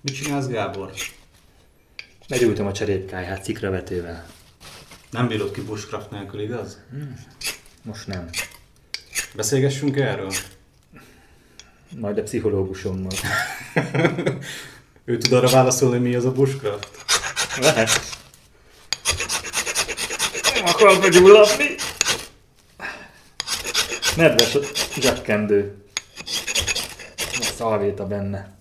Mit csinálsz, Gábor? Meggyújtom a cserépkáját szikravetővel. Nem bírod ki bushcraft nélkül, igaz? Most nem. Beszélgessünk erről? Majd a pszichológusommal. Ő tud arra válaszolni, hogy mi az a bushcraft? Lehet. Nem akarom meggyulladni. Nedves a zsakkendő. A szalvéta benne.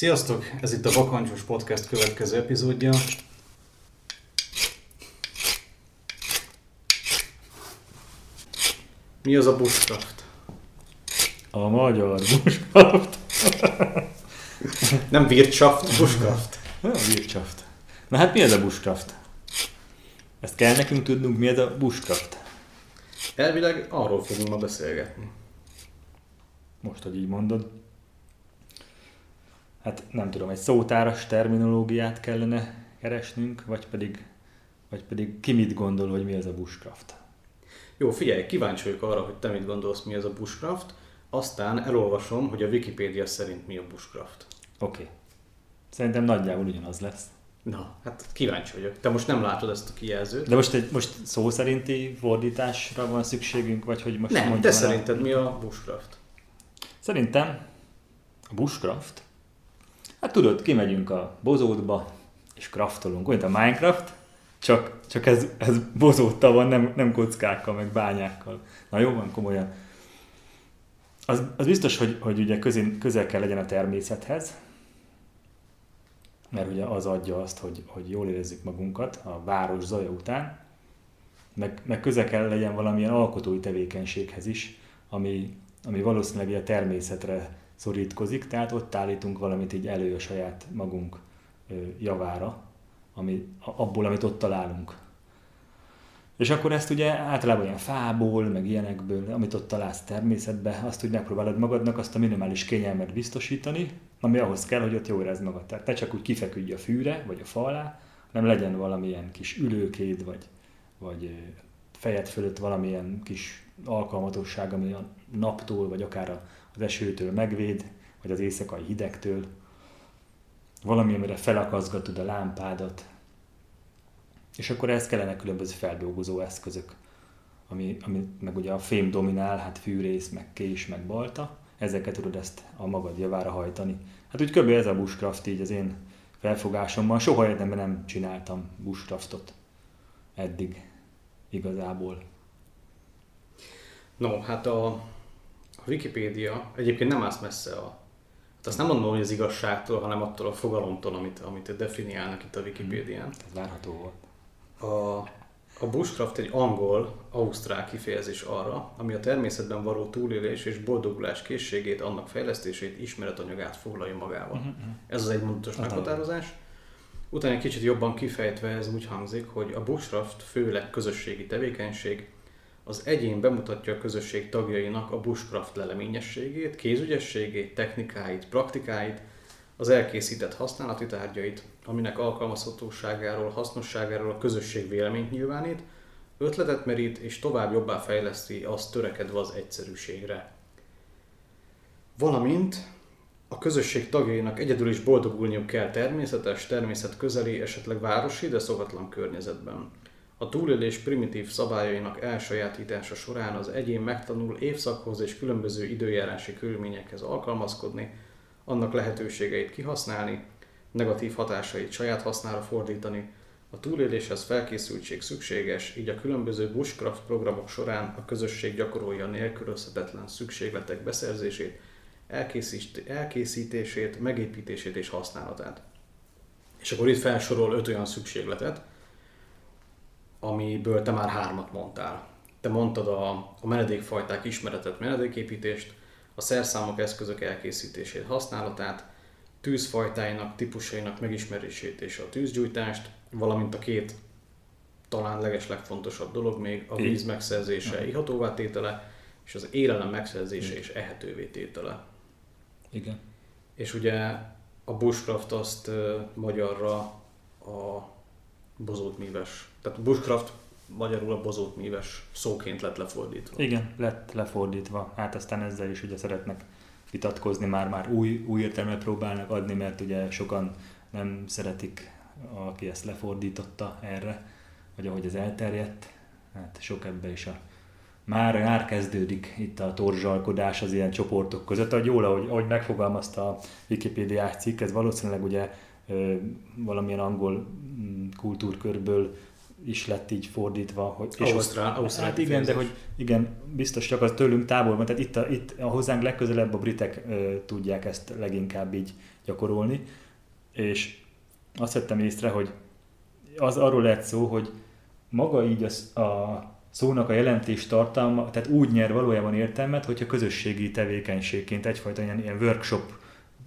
Sziasztok! Ez itt a Bakancsos Podcast következő epizódja. Mi az a bushcraft? A magyar bushcraft. Nem Wirtschaft, bushcraft. Nem Wirtschaft. Na hát mi ez a bushcraft? Ezt kell nekünk tudnunk, mi ez a bushcraft. Elvileg arról fogunk ma beszélgetni. Most, hogy így mondod. Hát nem tudom, egy szótáras terminológiát kellene keresnünk, vagy pedig, vagy pedig ki mit gondol, hogy mi ez a bushcraft. Jó, figyelj, kíváncsi vagyok arra, hogy te mit gondolsz, mi ez a bushcraft, aztán elolvasom, hogy a Wikipédia szerint mi a bushcraft. Oké. Okay. Szerintem nagyjából ugyanaz lesz. Na, hát kíváncsi vagyok. Te most nem látod ezt a kijelzőt? De most, egy, most szó szerinti fordításra van szükségünk, vagy hogy most nem, te el a- szerinted mi a bushcraft? Szerintem a bushcraft, hát tudod, kimegyünk a bozótba, és kraftolunk, olyan a Minecraft, csak, csak ez, ez bozóttal van, nem, nem kockákkal, meg bányákkal. Na jó, van komolyan. Az, az biztos, hogy, hogy ugye közén, közel kell legyen a természethez, mert ugye az adja azt, hogy, hogy jól érezzük magunkat a város zaja után, meg, meg közel kell legyen valamilyen alkotói tevékenységhez is, ami, ami valószínűleg a természetre szorítkozik, tehát ott állítunk valamit így elő a saját magunk javára, ami, abból, amit ott találunk. És akkor ezt ugye általában ilyen fából, meg ilyenekből, amit ott találsz természetbe, azt úgy megpróbálod magadnak azt a minimális kényelmet biztosítani, ami ahhoz kell, hogy ott jól érezd magad. Tehát ne csak úgy kifeküdj a fűre, vagy a fa alá, hanem legyen valamilyen kis ülőkéd, vagy, vagy fejed fölött valamilyen kis alkalmatosság, ami a naptól, vagy akár a- az esőtől megvéd, vagy az éjszakai hidegtől. Valami, amire felakaszgatod a lámpádat. És akkor ehhez kellene különböző feldolgozó eszközök, ami, ami meg ugye a fém dominál, hát fűrész, meg kés, meg balta. Ezeket tudod ezt a magad javára hajtani. Hát úgy kb. ez a bushcraft így az én felfogásommal. Soha életemben nem csináltam bushcraftot eddig igazából. No, hát a, a Wikipédia egyébként nem állsz messze a... Hát azt nem mondom, hogy az igazságtól, hanem attól a fogalomtól, amit, amit definiálnak itt a Wikipédián. Ez várható volt. A, a bushcraft egy angol, ausztrál kifejezés arra, ami a természetben való túlélés és boldogulás készségét, annak fejlesztését, ismeretanyagát foglalja magával. Ez az egymondatos Hát, meghatározás. Utána egy kicsit jobban kifejtve ez úgy hangzik, hogy a bushcraft főleg közösségi tevékenység, az egyén bemutatja a közösség tagjainak a bushcraft leleményességét, kézügyességét, technikáit, praktikáit, az elkészített használati tárgyait, aminek alkalmazhatóságáról, hasznosságáról a közösség véleményt nyilvánít, ötletet merít és tovább jobbá fejleszti azt törekedve az egyszerűségre. Valamint a közösség tagjainak egyedül is boldogulniuk kell természetes, természet közeli, esetleg városi, de szokatlan környezetben. A túlélés primitív szabályainak elsajátítása során az egyén megtanul évszakhoz és különböző időjárási körülményekhez alkalmazkodni, annak lehetőségeit kihasználni, negatív hatásait saját hasznára fordítani, a túléléshez felkészültség szükséges, így a különböző bushcraft programok során a közösség gyakorolja nélkülözhetetlen szükségletek beszerzését, elkészít- elkészítését, megépítését és használatát. És akkor itt felsorol öt olyan szükségletet, amiből te már hármat mondtál. Te mondtad a, a menedékfajták ismeretet, menedéképítést, a szerszámok eszközök elkészítését, használatát, tűzfajtáinak, típusainak megismerését és a tűzgyújtást, valamint a két talán legeslegfontosabb dolog még a víz megszerzése, ihatóvá tétele, és az élelem megszerzése és ehetővé tétele. Igen. És ugye a bushcraft azt magyarra a bozótmíves, tehát bushcraft magyarul a bozótmíves szóként lett lefordítva. Igen, lett lefordítva. Hát aztán ezzel is ugye szeretnek vitatkozni, már, már új, új értelmet próbálnak adni, mert ugye sokan nem szeretik, aki ezt lefordította erre, vagy ahogy ez elterjedt. Hát sok ebbe is a már, már kezdődik itt a torzsalkodás az ilyen csoportok között. Ahogy jól, ahogy, ahogy megfogalmazta a Wikipédiás cikk, ez valószínűleg ugye valamilyen angol mm, kultúrkörből is lett így fordítva. Hogy, és Ausztrál, Ausztrál hát igen, de hogy igen, biztos csak az tőlünk távol van, tehát itt a, itt a hozzánk legközelebb a britek ö, tudják ezt leginkább így gyakorolni, és azt vettem észre, hogy az arról lehet szó, hogy maga így az, a szónak a jelentés tartalma, tehát úgy nyer valójában értelmet, hogyha közösségi tevékenységként egyfajta ilyen, ilyen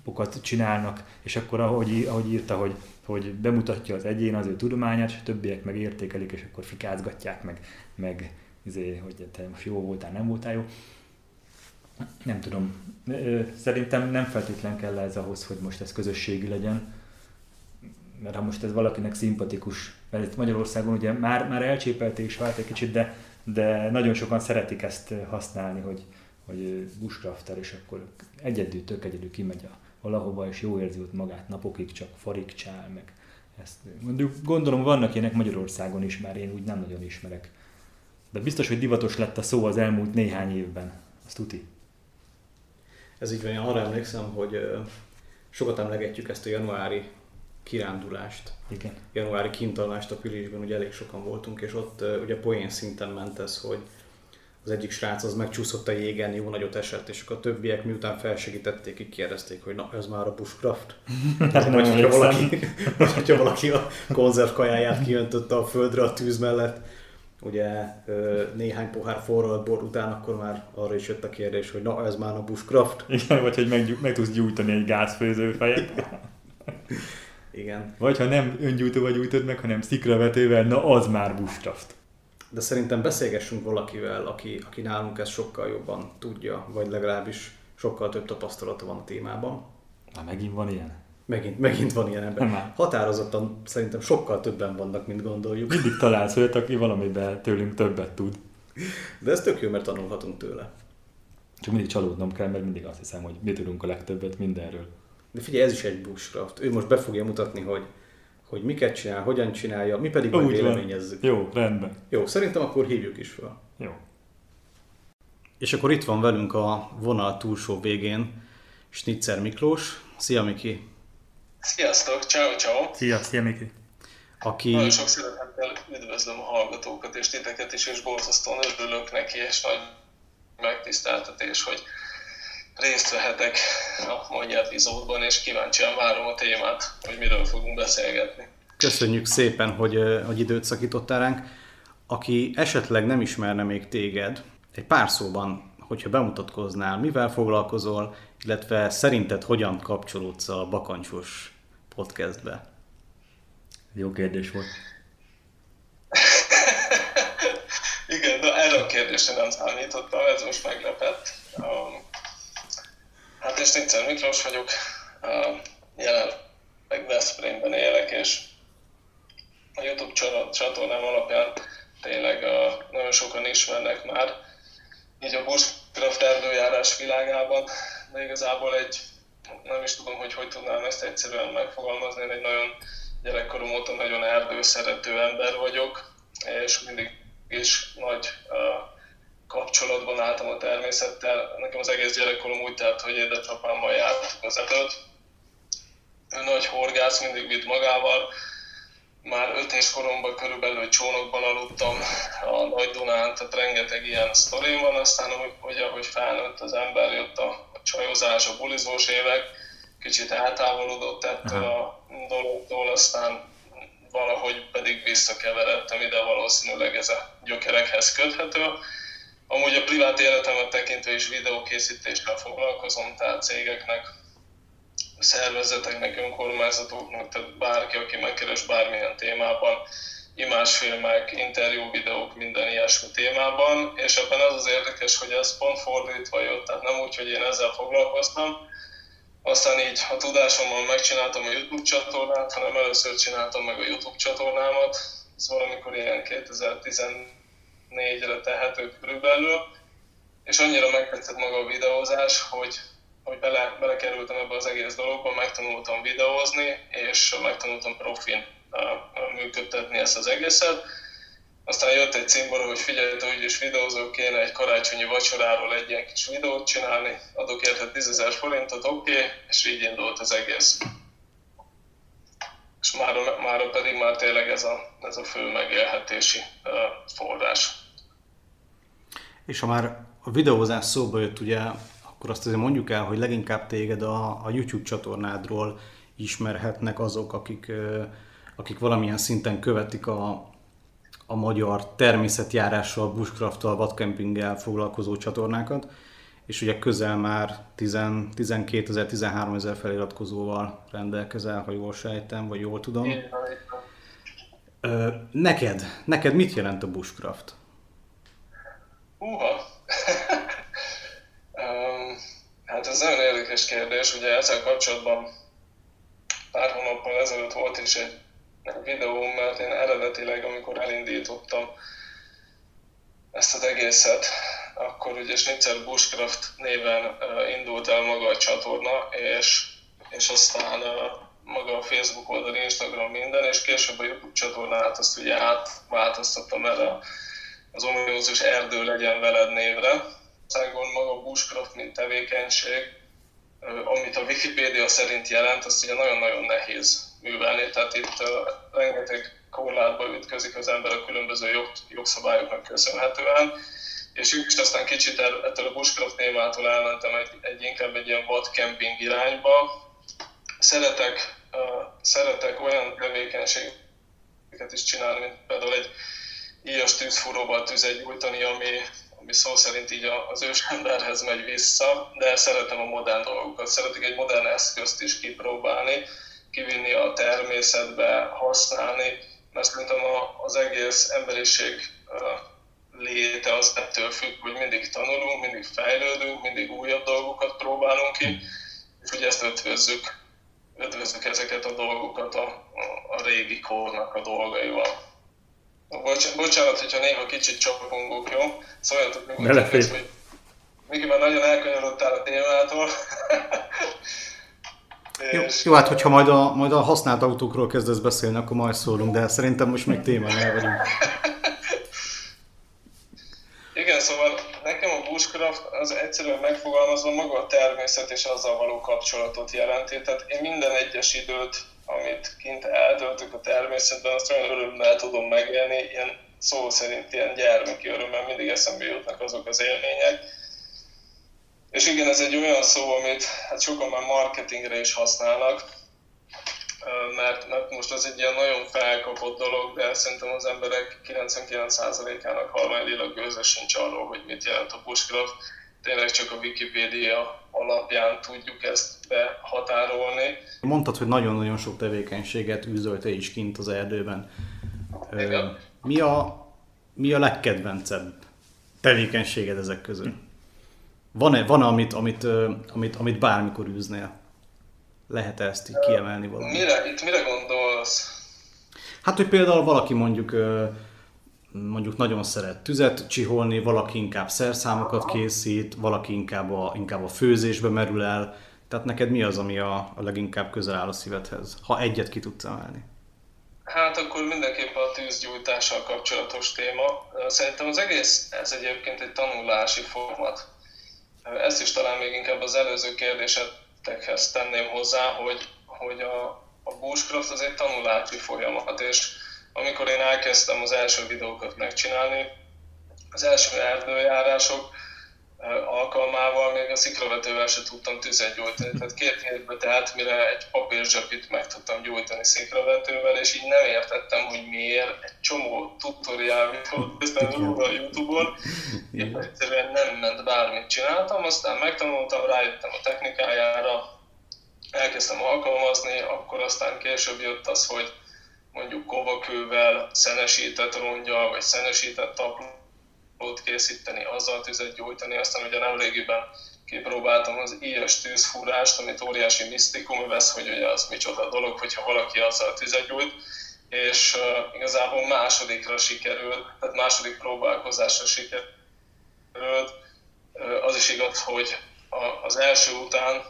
workshopokat csinálnak, és akkor ahogy, ahogy írta, hogy, hogy bemutatja az egyén az ő tudományát, és a többiek meg értékelik, és akkor fikázgatják meg, meg izé, hogy te most jó voltál, nem voltál jó. Nem tudom. Szerintem nem feltétlen kell ez ahhoz, hogy most ez közösségi legyen, mert ha most ez valakinek szimpatikus, mert itt Magyarországon ugye már, már elcsépelték is vált egy kicsit, de, de nagyon sokan szeretik ezt használni, hogy, hogy bushcrafter, és akkor egyedül, tök egyedül kimegy a valahova, és jó érzi ott magát napokig, csak farigcsál, meg ezt. Mondjuk gondolom vannak ilyenek Magyarországon is, már én úgy nem nagyon ismerek. De biztos, hogy divatos lett a szó az elmúlt néhány évben. Azt tuti. Ez így van, én arra emlékszem, hogy sokat emlegetjük ezt a januári kirándulást, Igen. januári kintalást a Pilisben, ugye elég sokan voltunk, és ott ugye poén szinten ment ez, hogy az egyik srác az megcsúszott a jégen, jó nagyot esett, és akkor a többiek miután felsegítették, így kérdezték, hogy na, ez már a bushcraft. Hát vagy, hogyha valaki, vagy hogyha valaki a konzervkajáját kijöntötte a földre a tűz mellett, ugye néhány pohár forralt bor után, akkor már arra is jött a kérdés, hogy na, ez már a bushcraft. Igen, vagy hogy meg, meg tudsz gyújtani egy gázfőzőfejet. Igen. Vagy ha nem öngyújtóval gyújtod meg, hanem szikravetővel, na az már bushcraft. De szerintem beszélgessünk valakivel, aki, aki nálunk ezt sokkal jobban tudja, vagy legalábbis sokkal több tapasztalata van a témában. Na megint van ilyen? Megint, megint van ilyen ember. Nem. Határozottan szerintem sokkal többen vannak, mint gondoljuk. Mindig találsz olyat, aki valamiben tőlünk többet tud. De ez tök jó, mert tanulhatunk tőle. Csak mindig csalódnom kell, mert mindig azt hiszem, hogy mi tudunk a legtöbbet mindenről. De figyelj, ez is egy bushcraft. Ő most be fogja mutatni, hogy, hogy miket csinál, hogyan csinálja, mi pedig majd Úgy van. véleményezzük. Jó, rendben. Jó, szerintem akkor hívjuk is fel. Jó. És akkor itt van velünk a vonal túlsó végén Snitzer Miklós. Szia Miki! Sziasztok, ciao ciao! Szia, szia Miki. Aki... Nagyon sok szeretettel üdvözlöm a hallgatókat és titeket is, és borzasztóan örülök neki, és nagy megtiszteltetés, hogy részt vehetek a mai epizódban, és kíváncsian várom a témát, hogy miről fogunk beszélgetni. Köszönjük szépen, hogy, hogy időt szakítottál ránk. Aki esetleg nem ismerne még téged, egy pár szóban, hogyha bemutatkoznál, mivel foglalkozol, illetve szerinted hogyan kapcsolódsz a Bakancsos podcastbe? Jó kérdés volt. Igen, de erre a kérdésre nem számítottam, ez most meglepett. Um, hát és Nincser Miklós vagyok, jelenleg Veszprémben élek, és a YouTube csatorn- csatornám alapján tényleg uh, nagyon sokan ismernek már, így a bushcraft erdőjárás világában, de igazából egy, nem is tudom, hogy hogy tudnám ezt egyszerűen megfogalmazni, én egy nagyon gyerekkorom óta nagyon erdőszerető ember vagyok, és mindig is nagy álltam a természettel. Nekem az egész gyerekkorom úgy telt, hogy édesapámmal jártuk az erdőt. Ő nagy horgász, mindig vitt magával. Már öt éves koromban körülbelül egy csónakban aludtam a Nagy Dunán, tehát rengeteg ilyen sztorim van. Aztán, hogy ahogy felnőtt az ember, jött a csajozás, a bulizós évek, kicsit eltávolodott ettől a dologtól, aztán valahogy pedig visszakeveredtem ide, valószínűleg ez a gyökerekhez köthető. Amúgy a privát életemet tekintve is videókészítéssel foglalkozom, tehát cégeknek, szervezeteknek, önkormányzatoknak, tehát bárki, aki megkeres bármilyen témában, imásfilmek, interjú videók, minden ilyesmi témában, és ebben az az érdekes, hogy ez pont fordítva jött, tehát nem úgy, hogy én ezzel foglalkoztam, aztán így a tudásommal megcsináltam a YouTube csatornát, hanem először csináltam meg a YouTube csatornámat, ez valamikor ilyen 2014-re tehető körülbelül, és annyira megtetszett maga a videózás, hogy hogy bele, belekerültem ebbe az egész dologba, megtanultam videózni, és megtanultam profin működtetni ezt az egészet. Aztán jött egy címbora, hogy figyelj, te úgyis videózó kéne egy karácsonyi vacsoráról egy ilyen kis videót csinálni, adok érte 10 ezer forintot, oké, okay, és így indult az egész. És már, már pedig már tényleg ez a, ez a fő megélhetési forrás. És ha már a videózás szóba jött, ugye, akkor azt azért mondjuk el, hogy leginkább téged a, a YouTube csatornádról ismerhetnek azok, akik, akik valamilyen szinten követik a, a magyar természetjárással, bushcrafttal, vadkempinggel foglalkozó csatornákat, és ugye közel már 12 ezer, 13 ezer feliratkozóval rendelkezel, ha jól sejtem, vagy jól tudom. Neked, neked mit jelent a bushcraft? Húha! hát ez nagyon érdekes kérdés. Ugye ezzel kapcsolatban pár hónappal ezelőtt volt is egy videóm, mert én eredetileg, amikor elindítottam ezt az egészet, akkor ugye Schnitzer Bushcraft néven indult el maga a csatorna, és, és aztán maga a Facebook oldal, Instagram minden, és később a YouTube csatornát azt ugye átváltoztattam erre az ominózus erdő legyen veled névre. Szágon maga bushcraft, mint tevékenység, amit a Wikipédia szerint jelent, azt ugye nagyon-nagyon nehéz művelni, tehát itt rengeteg korlátba ütközik az ember a különböző jog, jogszabályoknak köszönhetően, és is aztán kicsit ettől a bushcraft témától elmentem egy, egy inkább egy ilyen vadkemping irányba. Szeretek, uh, szeretek olyan tevékenységeket is csinálni, mint például egy íjas tűzfúróval tüzet gyújtani, ami, ami szó szerint így az ősemberhez megy vissza, de szeretem a modern dolgokat. Szeretek egy modern eszközt is kipróbálni, kivinni a természetbe, használni, mert szerintem az egész emberiség léte az ettől függ, hogy mindig tanulunk, mindig fejlődünk, mindig újabb dolgokat próbálunk ki, és ugye ezt ötvözzük, ötvözzük ezeket a dolgokat a, a, régi kornak a dolgaival. Bocs, bocsánat, hogyha néha kicsit csapongok, jó? Szóljatok nyugodtan, hogy Miki már nagyon elkanyarodtál a témától. jó, jó, hát hogyha majd a, majd a használt autókról kezdesz beszélni, akkor majd szólunk, de szerintem most még témánál vagyunk. Igen, szóval nekem a bushcraft az egyszerűen megfogalmazva maga a természet és azzal való kapcsolatot jelenti. Tehát én minden egyes időt amit kint eltöltök a természetben, azt olyan örömmel tudom megélni, ilyen szó szerint ilyen gyermeki örömmel mindig eszembe jutnak azok az élmények. És igen, ez egy olyan szó, amit hát sokan már marketingre is használnak, mert, mert most az egy ilyen nagyon felkapott dolog, de szerintem az emberek 99%-ának halványilag gőze sincs arról, hogy mit jelent a bushcraft. Tényleg csak a Wikipédia alapján tudjuk ezt behatárolni. Mondtad, hogy nagyon-nagyon sok tevékenységet űzölte is kint az erdőben. Igen. Mi a, mi a legkedvencebb tevékenységed ezek közül? Van-e, van amit, amit, amit, amit bármikor űznél? lehet -e ezt így kiemelni valamit? Mire, itt mire gondolsz? Hát, hogy például valaki mondjuk mondjuk nagyon szeret tüzet csiholni, valaki inkább szerszámokat készít, valaki inkább a, inkább a főzésbe merül el. Tehát neked mi az, ami a, a leginkább közel áll a szívedhez, ha egyet ki tudsz emelni? Hát akkor mindenképpen a tűzgyújtással kapcsolatos téma. Szerintem az egész, ez egyébként egy tanulási format. Ezt is talán még inkább az előző kérdésetekhez tenném hozzá, hogy, hogy a, a bushcraft az egy tanulási folyamat, és amikor én elkezdtem az első videókat megcsinálni, az első erdőjárások alkalmával még a szikravetővel se tudtam tüzet gyújtani. Tehát két hétbe telt, mire egy papírzsapit meg tudtam gyújtani szikravetővel, és így nem értettem, hogy miért. Egy csomó tutoriál videót néztem a Youtube-on, én egyszerűen nem ment bármit csináltam, aztán megtanultam, rájöttem a technikájára, elkezdtem alkalmazni, akkor aztán később jött az, hogy mondjuk kovakővel, szenesített rongyal, vagy szenesített taplót készíteni, azzal tüzet gyújtani, aztán ugye nemrégiben kipróbáltam az íjas tűzfúrást, amit óriási misztikum vesz, hogy ugye az micsoda dolog, hogyha valaki azzal tüzet gyújt, és uh, igazából másodikra sikerült, tehát második próbálkozásra sikerült. Uh, az is igaz, hogy az első után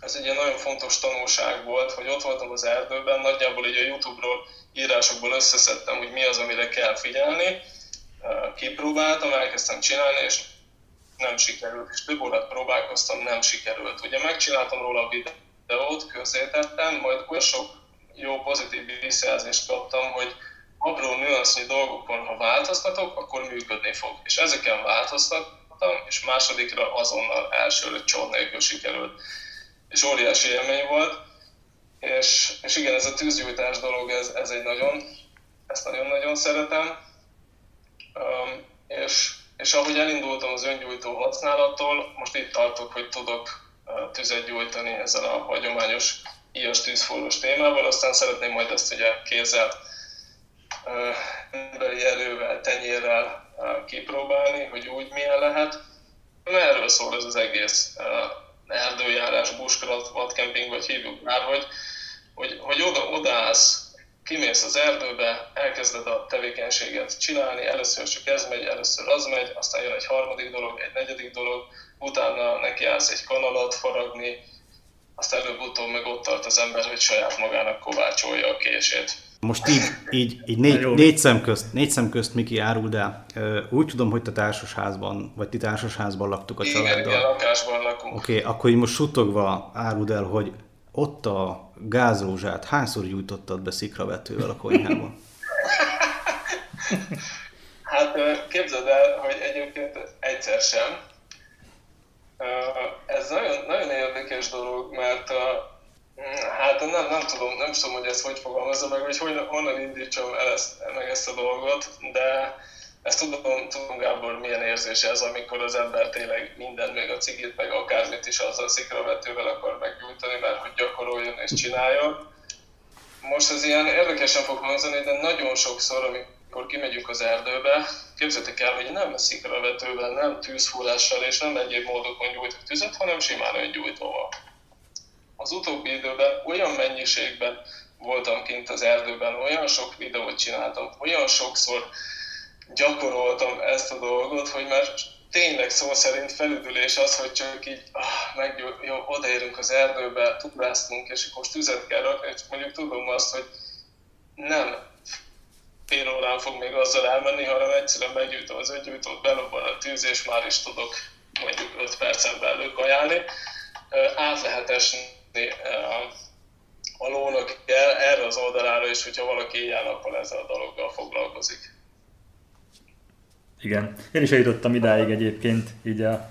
ez egy ilyen nagyon fontos tanulság volt, hogy ott voltam az erdőben, nagyjából így a Youtube-ról írásokból összeszedtem, hogy mi az, amire kell figyelni, kipróbáltam, elkezdtem csinálni, és nem sikerült, és több órát próbálkoztam, nem sikerült. Ugye megcsináltam róla a videót, közzétettem, majd olyan sok jó pozitív visszajelzést kaptam, hogy apró nüansznyi dolgokon, ha változtatok, akkor működni fog. És ezeken változtattam, és másodikra azonnal elsőre csont nélkül sikerült. És óriási élmény volt. És, és igen, ez a tűzgyújtás dolog, ez, ez egy nagyon, ezt nagyon-nagyon szeretem. Um, és, és ahogy elindultam az öngyújtó használattól, most itt tartok, hogy tudok tüzet gyújtani ezzel a hagyományos íjas tűzforrós témával, aztán szeretném majd ezt ugye kézzel emberi erővel, tenyérrel kipróbálni, hogy úgy milyen lehet. Erről szól ez az egész erdőjárás, bushcraft, vadkemping, vagy hívjuk már, hogy, hogy, oda, odaállsz, kimész az erdőbe, elkezded a tevékenységet csinálni, először csak ez megy, először az megy, aztán jön egy harmadik dolog, egy negyedik dolog, utána nekiállsz egy kanalat faragni, aztán előbb-utóbb meg ott tart az ember, hogy saját magának kovácsolja a kését. Most így, így, így négy, négy, szem közt, négy szem közt Miki árul, de úgy tudom, hogy te társasházban, vagy ti társasházban laktuk a igen, családdal. Igen, lakásban lakunk. Oké, okay, akkor így most suttogva áruld el, hogy ott a gázrózsát hányszor gyújtottad be szikravetővel a konyhában? hát képzeld el, hogy egyébként egyszer sem. Ez nagyon, nagyon érdekes dolog, mert Hát nem, nem tudom, nem tudom, hogy ezt hogy fogalmazza meg, hogy honnan indítsam el ezt, meg ezt a dolgot, de ezt tudom, tudom Gábor, milyen érzés ez, amikor az ember tényleg minden, még a cigit, meg akármit is azzal szikravetővel akar meggyújtani, mert hogy gyakoroljon és csináljon. Most ez ilyen érdekesen fog hangzani, de nagyon sokszor, amikor kimegyünk az erdőbe, képzeljétek el, hogy nem szikravetővel, nem tűzfúrással és nem egyéb módokon gyújtok tüzet, hanem simán öngyújtóval az utóbbi időben olyan mennyiségben voltam kint az erdőben, olyan sok videót csináltam, olyan sokszor gyakoroltam ezt a dolgot, hogy már tényleg szó szerint felüdülés az, hogy csak így ah, meg, jó, odaérünk az erdőbe, túráztunk, és most tüzet kell rakni, és mondjuk tudom azt, hogy nem fél órán fog még azzal elmenni, hanem egyszerűen meggyújtom az öngyújtót, belobban a tűz, és már is tudok mondjuk 5 percen belül kajálni. Át lehet esni a lónak erre az oldalára is, hogyha valaki éjjel-nappal ezzel a dologgal foglalkozik. Igen, én is eljutottam idáig egyébként így a,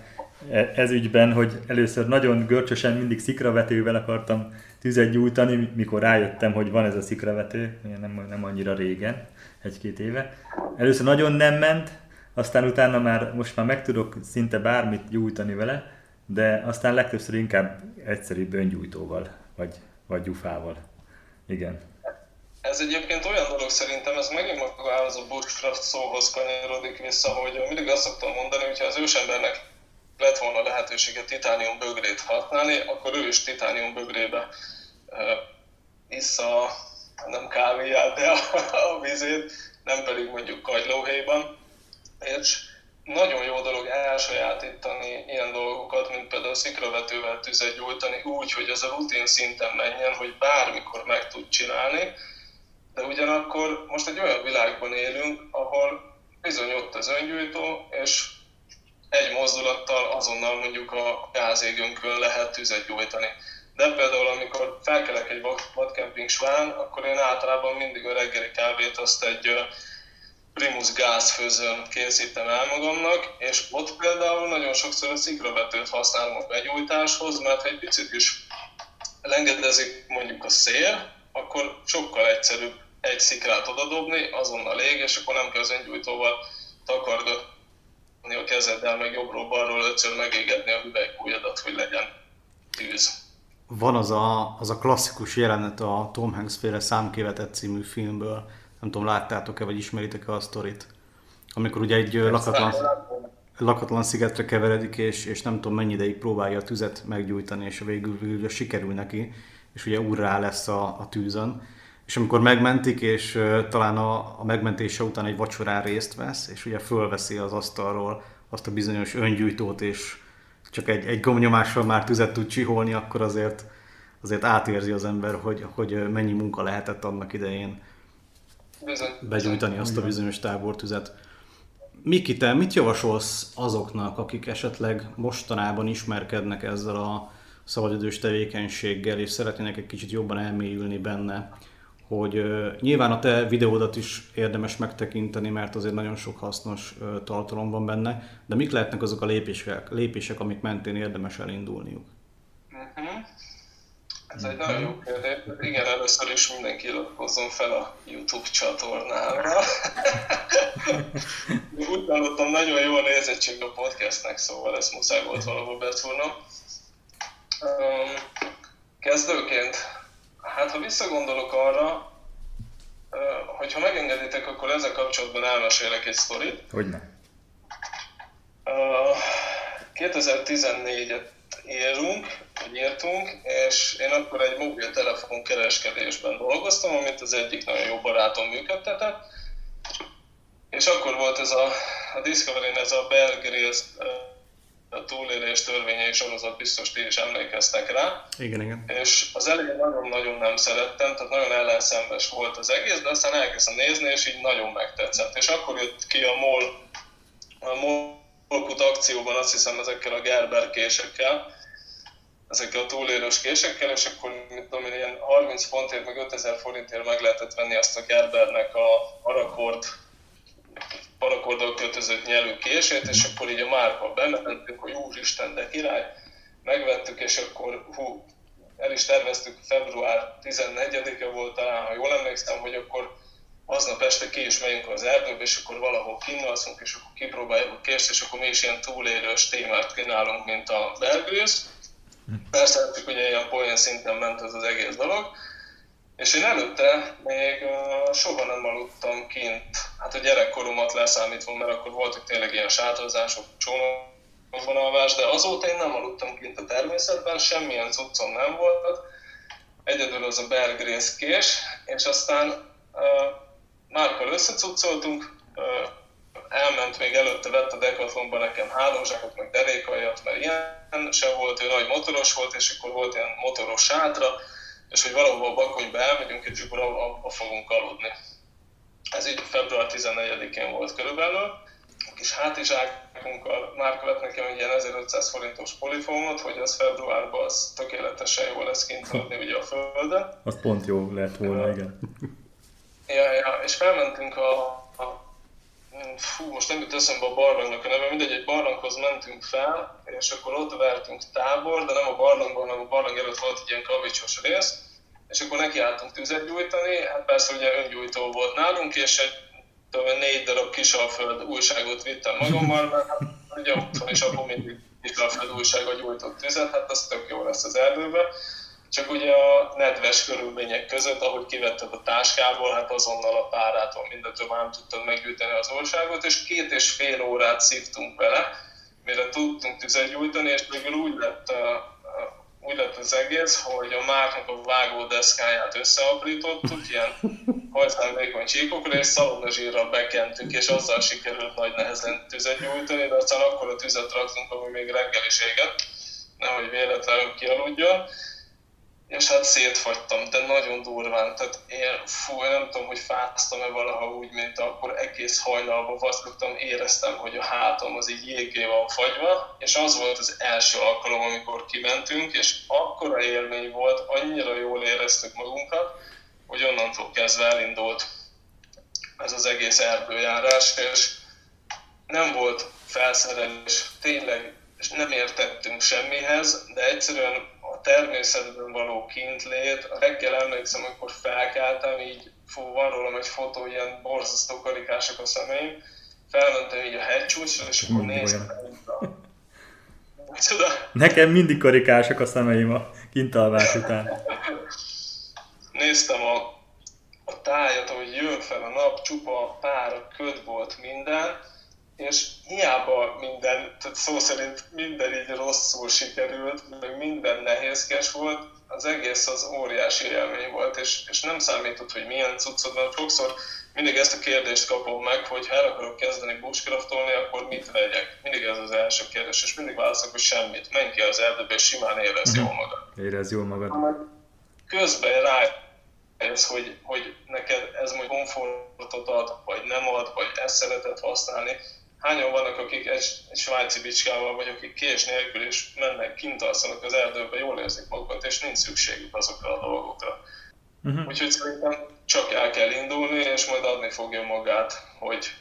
e, ez ügyben, hogy először nagyon görcsösen mindig szikravetővel akartam tüzet gyújtani, mikor rájöttem, hogy van ez a szikravető, nem, nem annyira régen, egy-két éve. Először nagyon nem ment, aztán utána már most már meg tudok szinte bármit gyújtani vele, de aztán legtöbbször inkább egyszerűbb öngyújtóval, vagy, vagy gyufával. Igen. Ez egyébként olyan dolog szerintem, ez megint magához a bushcraft szóhoz kanyarodik vissza, hogy mindig azt szoktam mondani, hogyha az ősembernek lett volna lehetősége titánium bögrét használni, akkor ő is titánium bögrébe uh, issza nem kávéját, de a, a vizét, nem pedig mondjuk kagylóhéjban. És nagyon jó dolog elsajátítani ilyen dolgokat, mint például szikravetővel tüzet gyújtani úgy, hogy ez a rutin szinten menjen, hogy bármikor meg tud csinálni, de ugyanakkor most egy olyan világban élünk, ahol bizony ott az öngyújtó, és egy mozdulattal azonnal mondjuk a gázégünkön lehet tüzet gyújtani. De például amikor felkelek egy vadkemping során, akkor én általában mindig a reggeli kávét azt egy Primus gázfőzőn készítem el magamnak, és ott például nagyon sokszor a szikravetőt használom a begyújtáshoz, mert ha egy picit is lengedezik mondjuk a szél, akkor sokkal egyszerűbb egy szikrát odadobni, azonnal ég, és akkor nem kell az öngyújtóval takargatni a kezeddel, meg jobbról-balról ötször megégetni a hüvelykújadat, hogy legyen tűz. Van az a, az a klasszikus jelenet a Tom Hanks féle számkévetett című filmből, nem tudom, láttátok-e, vagy ismeritek-e a sztorit? Amikor ugye egy lakatlan, lakatlan szigetre keveredik, és, és nem tudom mennyi ideig próbálja a tüzet meggyújtani, és végül, végül sikerül neki, és ugye úrrá lesz a, a tűzön. És amikor megmentik, és uh, talán a, a megmentése után egy vacsorán részt vesz, és ugye fölveszi az asztalról azt a bizonyos öngyújtót, és csak egy, egy gomnyomással már tüzet tud csiholni, akkor azért, azért átérzi az ember, hogy, hogy mennyi munka lehetett annak idején Bizony. begyújtani azt a bizonyos tábortüzet. Miki, te mit javasolsz azoknak, akik esetleg mostanában ismerkednek ezzel a szabadidős tevékenységgel, és szeretnének egy kicsit jobban elmélyülni benne, hogy uh, nyilván a te videódat is érdemes megtekinteni, mert azért nagyon sok hasznos uh, tartalom van benne, de mik lehetnek azok a lépések, lépések amik mentén érdemes elindulniuk? Ez egy nagyon jó kérdés. Igen, először is mindenki iratkozzon fel a YouTube csatornára. Úgy hallottam, nagyon jó a nézettség a podcastnek, szóval ezt muszáj volt valahol betúrnom. Kezdőként, hát ha visszagondolok arra, hogyha megengeditek, akkor ezzel kapcsolatban elmesélek egy sztorit. Hogyne. Uh, 2014-et írunk, vagy írtunk, és én akkor egy mobiltelefon kereskedésben dolgoztam, amit az egyik nagyon jó barátom működtetett, és akkor volt ez a, a Discovery-n ez a Bear Grylls a túlélés törvényei sorozat, biztos ti is emlékeztek rá. Igen, igen. És az elején nagyon-nagyon nem szerettem, tehát nagyon ellenszembes volt az egész, de aztán elkezdtem nézni, és így nagyon megtetszett. És akkor jött ki a MOL, a MOL Polkut akcióban azt hiszem ezekkel a Gerber késekkel, ezekkel a túlélős késekkel, és akkor mit tudom ilyen 30 fontért, meg 5000 forintért meg lehetett venni azt a Gerbernek a Arakord parakorddal kötözött nyelő kését, és akkor így a márka bementünk, hogy úristen, de király, megvettük, és akkor hú, el is terveztük, február 14-e volt talán, ha jól emlékszem, hogy akkor aznap este ki is megyünk az erdőbe, és akkor valahol kinnalszunk, és akkor kipróbáljuk a kést, és akkor mi is ilyen túlélős témát kínálunk, mint a belgőz. Persze, csak ugye ilyen poén szinten ment ez az egész dolog. És én előtte még uh, soha nem aludtam kint, hát a gyerekkoromat leszámítva, mert akkor voltak tényleg ilyen sátozások, csónakban alvás, de azóta én nem aludtam kint a természetben, semmilyen cuccom nem volt. Egyedül az a Bear kés, és aztán uh, Márkkal összecuccoltunk, elment még előtte, vett a Decathlonban nekem hálózsákot, meg derékajat, mert ilyen sem volt, ő nagy motoros volt, és akkor volt ilyen motoros sátra, és hogy valahol a Bakonyba elmegyünk, és akkor abba fogunk aludni. Ez így február 14-én volt körülbelül. A kis hátizsákunkkal már vett nekem egy ilyen 1500 forintos polifómot, hogy az februárban az tökéletesen jó lesz kint aludni ugye a földön. Az pont jó lett volna, igen. Ja, ja, és felmentünk a fú, most nem jut eszembe a barlangnak a neve, mindegy, egy barlanghoz mentünk fel, és akkor ott vertünk tábor, de nem a barlangban, hanem a barlang előtt volt egy ilyen kavicsos rész, és akkor nekiálltunk tüzet gyújtani, hát persze ugye öngyújtó volt nálunk, és egy tudom, négy darab kisalföld újságot vittem magammal, mert hát ugye otthon is akkor mindig kisalföld újságot gyújtott tüzet, hát az tök jó lesz az erdőben csak ugye a nedves körülmények között, ahogy kivetted a táskából, hát azonnal a párától mindentől már nem tudtad meggyújtani az országot, és két és fél órát szívtunk vele, mire tudtunk tüzet gyújtani, és végül úgy lett, úgy lett az egész, hogy a márknak a vágó deszkáját összeaprítottuk, ilyen hajszándékony csíkokra, és szalonnazsírral bekentük, és azzal sikerült nagy nehezen tüzet gyújtani, de aztán akkor a tüzet raktunk, ami még reggel is égett, nehogy véletlenül kialudjon és hát szétfagytam, de nagyon durván, tehát én, fú, én nem tudom, hogy fáztam-e valaha úgy, mint akkor egész hajnalban vasztottam, éreztem, hogy a hátam az így jégé van fagyva, és az volt az első alkalom, amikor kimentünk, és akkora élmény volt, annyira jól éreztük magunkat, hogy onnantól kezdve elindult ez az egész erdőjárás, és nem volt felszerelés, tényleg és nem értettünk semmihez, de egyszerűen természetben való kintlét. A reggel emlékszem, amikor felkeltem, így fú, van rólam egy fotó, ilyen borzasztó karikások a szemeim, felmentem így a hegycsúcsra, és akkor néztem Csoda. Nekem mindig karikások a szemeim a kintalvás után. Néztem a, a tájat, ahogy jön fel a nap, csupa pár, köd volt minden, és hiába minden, tehát szó szerint minden így rosszul sikerült, meg minden nehézkes volt, az egész az óriási élmény volt, és, és nem számított, hogy milyen cuccod van. Sokszor mindig ezt a kérdést kapom meg, hogy ha el akarok kezdeni bushcraftolni, akkor mit vegyek? Mindig ez az első kérdés, és mindig válaszolok, hogy semmit. Menj ki az erdőbe, és simán érez uh-huh. jól magad. Érez jól magad. Közben rá ez, hogy, hogy neked ez majd komfortot ad, vagy nem ad, vagy ezt szereted használni. Hányan vannak, akik egy, egy svájci bicskával, vagy akik kés nélkül is mennek, kint alszanak az erdőbe, jól érzik magukat, és nincs szükségük azokra a dolgokra. Uh-huh. Úgyhogy szerintem csak el kell indulni, és majd adni fogja magát, hogy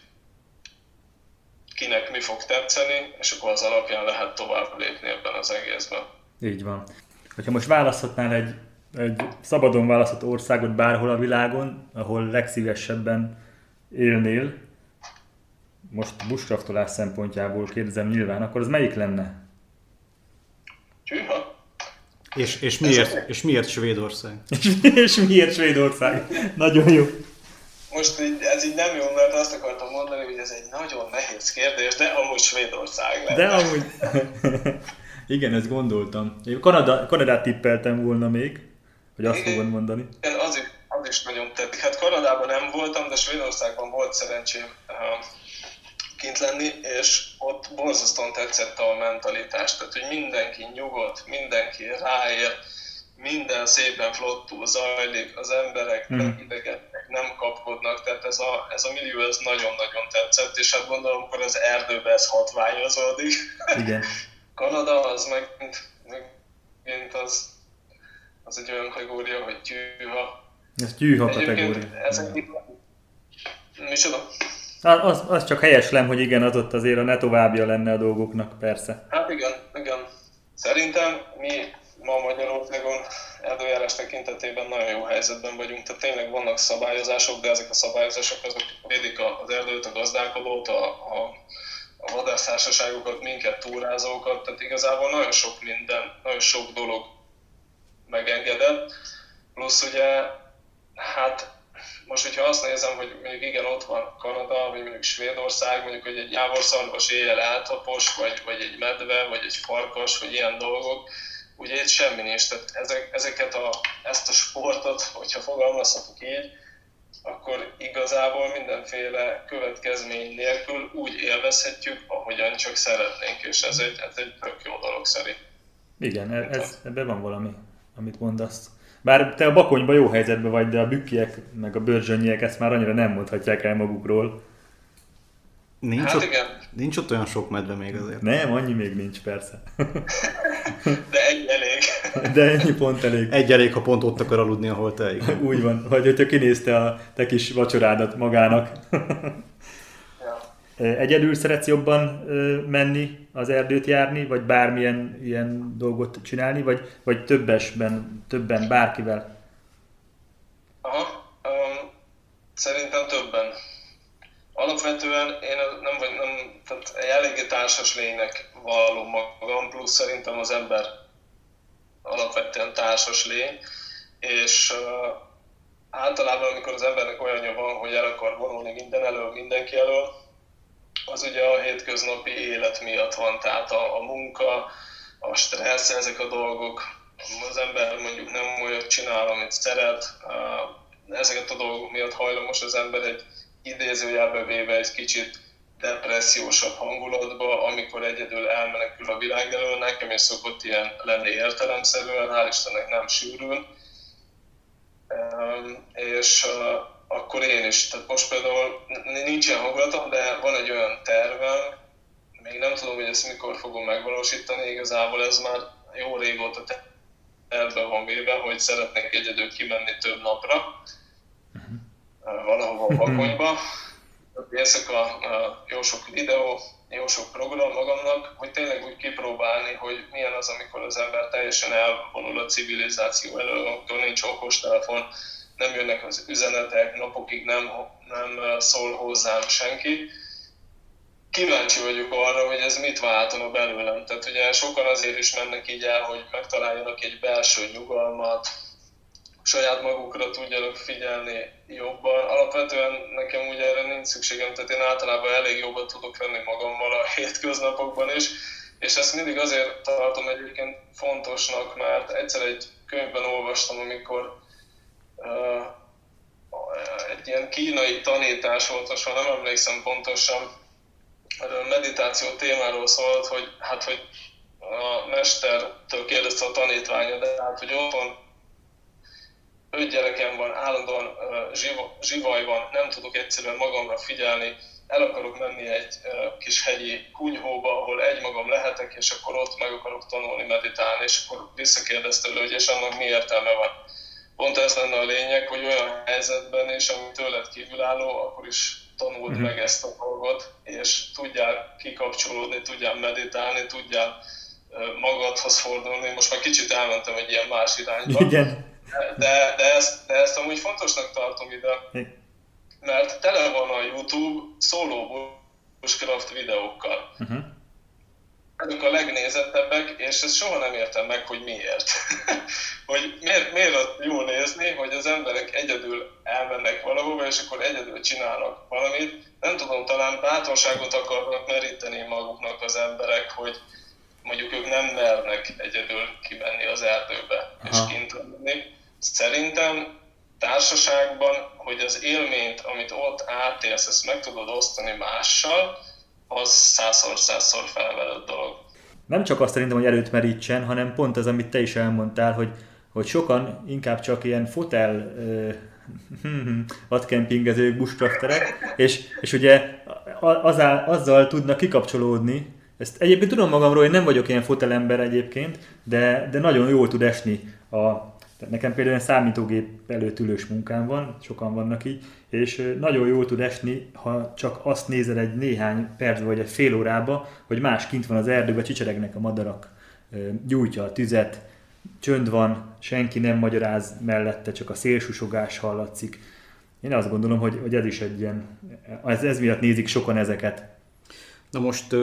kinek mi fog tetszeni, és akkor az alapján lehet tovább lépni ebben az egészben. Így van. Hogyha most választhatnál egy, egy szabadon választott országot bárhol a világon, ahol legszívesebben élnél, most bushcraftolás szempontjából kérdezem nyilván, akkor az melyik lenne? Tűha. És, és, miért, és miért Svédország? és miért Svédország? Nagyon jó. Most így, ez így nem jó, mert azt akartam mondani, hogy ez egy nagyon nehéz kérdés, de amúgy Svédország lenne. De amúgy... Igen, ezt gondoltam. Én Kanada, Kanadát tippeltem volna még, hogy azt fogod mondani. Igen, az, az is nagyon tetszik. Hát Kanadában nem voltam, de Svédországban volt szerencsém kint lenni, és ott borzasztóan tetszett a mentalitás, tehát hogy mindenki nyugodt, mindenki ráér, minden szépen flottul zajlik, az emberek mm. nem idegetnek, nem kapkodnak, tehát ez a, ez a millió ez nagyon-nagyon tetszett, és hát gondolom, akkor az erdőbe ez hatványozódik. Igen. Kanada az meg, mint, mint az, az egy olyan kategória, hogy tyűha. Ez tyűha kategória. Ezek, micsoda? Az, az csak helyeslem, hogy igen, az ott azért a ne továbbja lenne a dolgoknak, persze. Hát igen, igen. Szerintem mi ma Magyarországon erdőjárás tekintetében nagyon jó helyzetben vagyunk, tehát tényleg vannak szabályozások, de ezek a szabályozások azok védik az erdőt, a gazdálkodót, a, a, a vadásztársaságokat, minket, túrázókat, tehát igazából nagyon sok minden, nagyon sok dolog megengedett. Plusz ugye, hát most, hogyha azt nézem, hogy mondjuk igen, ott van Kanada, vagy mondjuk Svédország, mondjuk, hogy egy jávorszarvas éjjel eltapos, vagy, vagy egy medve, vagy egy farkas, vagy ilyen dolgok, ugye itt semmi nincs. Tehát ezek, ezeket a, ezt a sportot, hogyha fogalmazhatok így, akkor igazából mindenféle következmény nélkül úgy élvezhetjük, ahogyan csak szeretnénk, és ez egy, ez egy tök jó dolog szerint. Igen, e- ez, ebben van valami, amit mondasz. Bár te a bakonyban jó helyzetben vagy, de a bükkiek, meg a bőrzsönyiek ezt már annyira nem mondhatják el magukról. Nincs, hát ott, igen. nincs ott olyan sok medve még azért. Nem, annyi még nincs, persze. De egy elég. De ennyi pont elég. Egy elég, ha pont ott akar aludni, ahol te. Igen. Úgy van, vagy hogyha kinézte a te kis vacsorádat magának. Egyedül szeretsz jobban menni, az erdőt járni, vagy bármilyen ilyen dolgot csinálni, vagy, vagy többesben, többen, bárkivel? Aha, um, szerintem többen. Alapvetően én nem vagy, nem, tehát eléggé társas lénynek vallom magam, plusz szerintem az ember alapvetően társas lény, és uh, általában, amikor az embernek olyanja van, hogy el akar vonulni minden elől, mindenki elől, az ugye a hétköznapi élet miatt van, tehát a, a munka, a stressz, ezek a dolgok, az ember mondjuk nem olyat csinál, amit szeret, ezeket a dolgok miatt hajlamos az ember egy idézőjelbe véve egy kicsit depressziósabb hangulatba, amikor egyedül elmenekül a világ elől, nekem is szokott ilyen lenni értelemszerűen, hál' Istennek nem sűrűn. És akkor én is. Tehát most például nincs ilyen hangulatom, de van egy olyan tervem, még nem tudom, hogy ezt mikor fogom megvalósítani, igazából ez már jó régóta terve van véve, hogy szeretnék egyedül kimenni több napra, uh-huh. valahova a bakonyba. Éjszaka jó sok videó, jó sok program magamnak, hogy tényleg úgy kipróbálni, hogy milyen az, amikor az ember teljesen elvonul a civilizáció elől, amikor nincs okostelefon, nem jönnek az üzenetek, napokig nem, nem szól hozzám senki. Kíváncsi vagyok arra, hogy ez mit váltana belőlem. Tehát ugye sokan azért is mennek így el, hogy megtaláljanak egy belső nyugalmat, saját magukra tudjanak figyelni jobban. Alapvetően nekem ugye erre nincs szükségem, tehát én általában elég jobban tudok lenni magammal a hétköznapokban is, és ezt mindig azért tartom egyébként fontosnak, mert egyszer egy könyvben olvastam, amikor egy ilyen kínai tanítás volt, most nem emlékszem pontosan, a meditáció témáról szólt, hogy hát, hogy a mestertől kérdezte a tanítványa, de hát, hogy otthon öt gyerekem van, állandóan uh, zsivaj van, nem tudok egyszerűen magamra figyelni, el akarok menni egy kis hegyi kunyhóba, ahol egymagam lehetek, és akkor ott meg akarok tanulni, meditálni, és akkor visszakérdezte hogy és annak mi értelme van. Pont ez lenne a lényeg, hogy olyan helyzetben is, ami tőled kívülálló, akkor is tanuld mm-hmm. meg ezt a dolgot, és tudjál kikapcsolódni, tudjál meditálni, tudjál magadhoz fordulni. Most már kicsit elmentem egy ilyen más irányba. Igen. De, de, ezt, de ezt amúgy fontosnak tartom ide, mert tele van a YouTube szóló bushcraft videókkal. Uh-huh. Ezek a legnézettebbek, és ezt soha nem értem meg, hogy miért. hogy miért, miért jól nézni, hogy az emberek egyedül elmennek valahova, és akkor egyedül csinálnak valamit. Nem tudom, talán bátorságot akarnak meríteni maguknak az emberek, hogy, mondjuk ők nem mernek egyedül kimenni az erdőbe Aha. és kint lenni. Szerintem társaságban, hogy az élményt, amit ott átélsz, ezt meg tudod osztani mással, az százszor, százszor felvelett dolog. Nem csak azt szerintem, hogy előtt merítsen, hanem pont az, amit te is elmondtál, hogy, hogy sokan inkább csak ilyen fotel vadkempingezők, bushcrafterek, és, és ugye azzal, azzal tudnak kikapcsolódni, ezt egyébként tudom magamról, hogy nem vagyok ilyen fotelember egyébként, de, de nagyon jól tud esni a, tehát nekem például számítógép előtt ülős munkám van, sokan vannak így, és nagyon jól tud esni, ha csak azt nézel egy néhány perc vagy egy fél órába, hogy más kint van az erdőben, csicseregnek a madarak, gyújtja a tüzet, csönd van, senki nem magyaráz mellette, csak a szélsusogás hallatszik. Én azt gondolom, hogy, hogy ez is egy ilyen, ez, ez miatt nézik sokan ezeket. Na most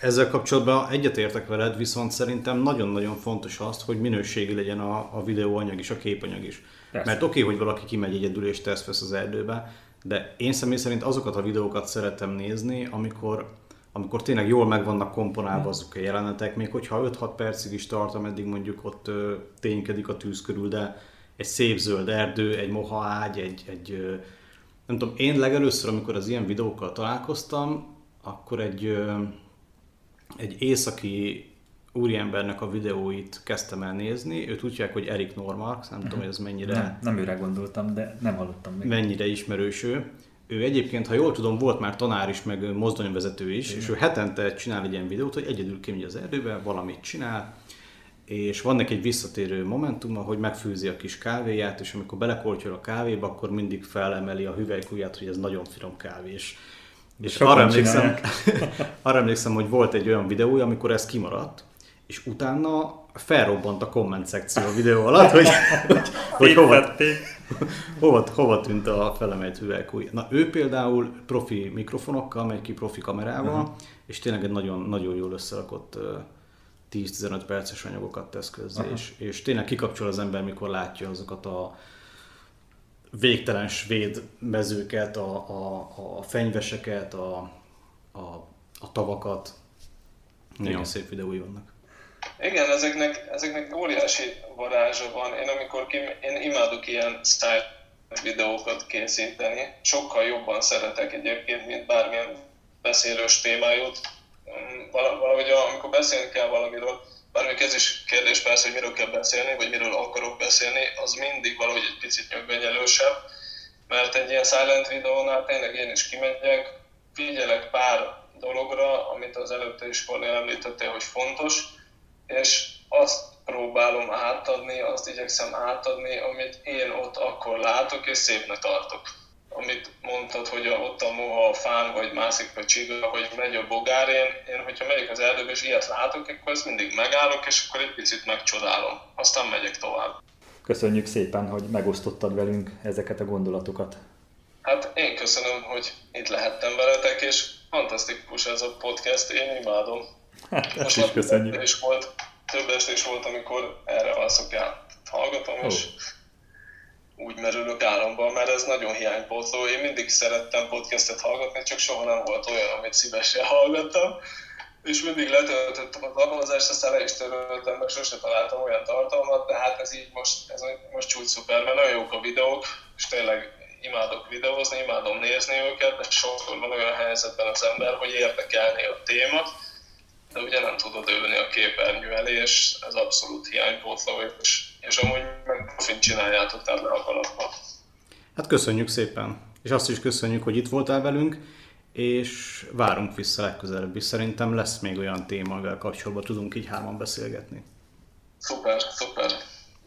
ezzel kapcsolatban egyetértek veled, viszont szerintem nagyon-nagyon fontos azt, hogy minőségi legyen a, a videóanyag is, a képanyag is. Persze. Mert oké, okay, hogy valaki kimegy egyedül és tesz vesz az erdőbe, de én személy szerint azokat a videókat szeretem nézni, amikor, amikor tényleg jól meg vannak komponálva azok a jelenetek, még hogyha 5-6 percig is tart, ameddig mondjuk ott ö, ténykedik a tűz körül, de egy szép zöld erdő, egy moha ágy, egy, egy ö, nem tudom, én legelőször, amikor az ilyen videókkal találkoztam, akkor egy ö, egy északi úriembernek a videóit kezdtem el nézni, őt úgy hívják, hogy Erik Normark, nem uh-huh. tudom, hogy ez mennyire... Nem, nem őre gondoltam, de nem hallottam még. Mennyire ismerős ő. Ő egyébként, ha jól tudom, volt már tanár is, meg mozdonyvezető is, Igen. és ő hetente csinál egy ilyen videót, hogy egyedül kimegy az erdőbe, valamit csinál, és van neki egy visszatérő momentuma, hogy megfőzi a kis kávéját, és amikor belekoltyol a kávéba, akkor mindig felemeli a hüvelykujját, hogy ez nagyon finom kávé, és és arra emlékszem, arra emlékszem, hogy volt egy olyan videója, amikor ez kimaradt, és utána felrobbant a komment szekció a videó alatt, hogy, hogy, hogy hova, hova, hova tűnt a felemelt hüvelykúj. Na ő például profi mikrofonokkal megy ki, profi kamerával, uh-huh. és tényleg egy nagyon, nagyon jól összerakott 10-15 perces anyagokat tesz közzé, uh-huh. és, és tényleg kikapcsol az ember, mikor látja azokat a végtelen svéd mezőket, a, a, a fenyveseket, a, a, a tavakat. Nagyon ja. szép videói vannak. Igen, ezeknek, ezeknek óriási varázsa van. Én amikor ki, én imádok ilyen style videókat készíteni. Sokkal jobban szeretek egyébként, mint bármilyen beszélős témájút. Valahogy amikor beszélni kell valamiről, bármilyen ez is kérdés persze, hogy miről kell beszélni, vagy miről akarok beszélni, az mindig valahogy egy picit nyögvenyelősebb, mert egy ilyen silent videónál tényleg én is kimegyek, figyelek pár dologra, amit az előtte is Kornél említettél, hogy fontos, és azt próbálom átadni, azt igyekszem átadni, amit én ott akkor látok és szépnek tartok amit mondtad, hogy a, ott a moha a fán, vagy mászik, vagy csiga, vagy megy a bogár, én, én hogyha megyek az erdőbe és ilyet látok, akkor ezt mindig megállok, és akkor egy picit megcsodálom. Aztán megyek tovább. Köszönjük szépen, hogy megosztottad velünk ezeket a gondolatokat. Hát én köszönöm, hogy itt lehettem veletek, és fantasztikus ez a podcast, én imádom. Hát, Most is köszönjük. És volt, több este is volt, amikor erre alszok el. Hallgatom, oh. és úgy merülök álomban, mert ez nagyon hiánypótló. Én mindig szerettem podcastet hallgatni, csak soha nem volt olyan, amit szívesen hallgattam. És mindig letöltöttem a tartalmazást, aztán le is töröltem, mert sose találtam olyan tartalmat, de hát ez így most, ez most csúcs szuper, mert nagyon jók a videók, és tényleg imádok videózni, imádom nézni őket, de sokszor van olyan helyzetben az ember, hogy érdekelni a téma, de ugye nem tudod ülni a képernyő elé, és ez abszolút hiánypótló, és, és amúgy meg profint csináljátok, tehát le a Hát köszönjük szépen, és azt is köszönjük, hogy itt voltál velünk, és várunk vissza legközelebb is. Szerintem lesz még olyan téma, amivel kapcsolatban tudunk így hárman beszélgetni. Szuper, szuper.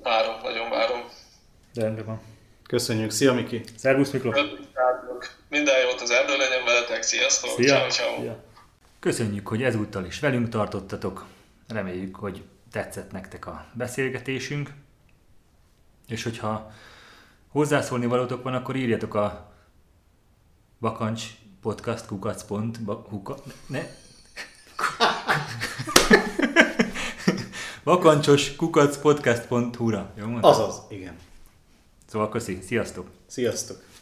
Várom, nagyon várom. Rendben van. Köszönjük, szia Miki! Szervusz Miklós! Minden jót az erdő legyen veletek, sziasztok! Szia. Ciao, ciao. Szia. Köszönjük, hogy ezúttal is velünk tartottatok. Reméljük, hogy tetszett nektek a beszélgetésünk. És hogyha hozzászólni valótok van, akkor írjatok a bakancs podcast kukac huka, ne, Vakancsos kukac podcast.hu-ra. Azaz, igen. Szóval köszi, sziasztok! Sziasztok!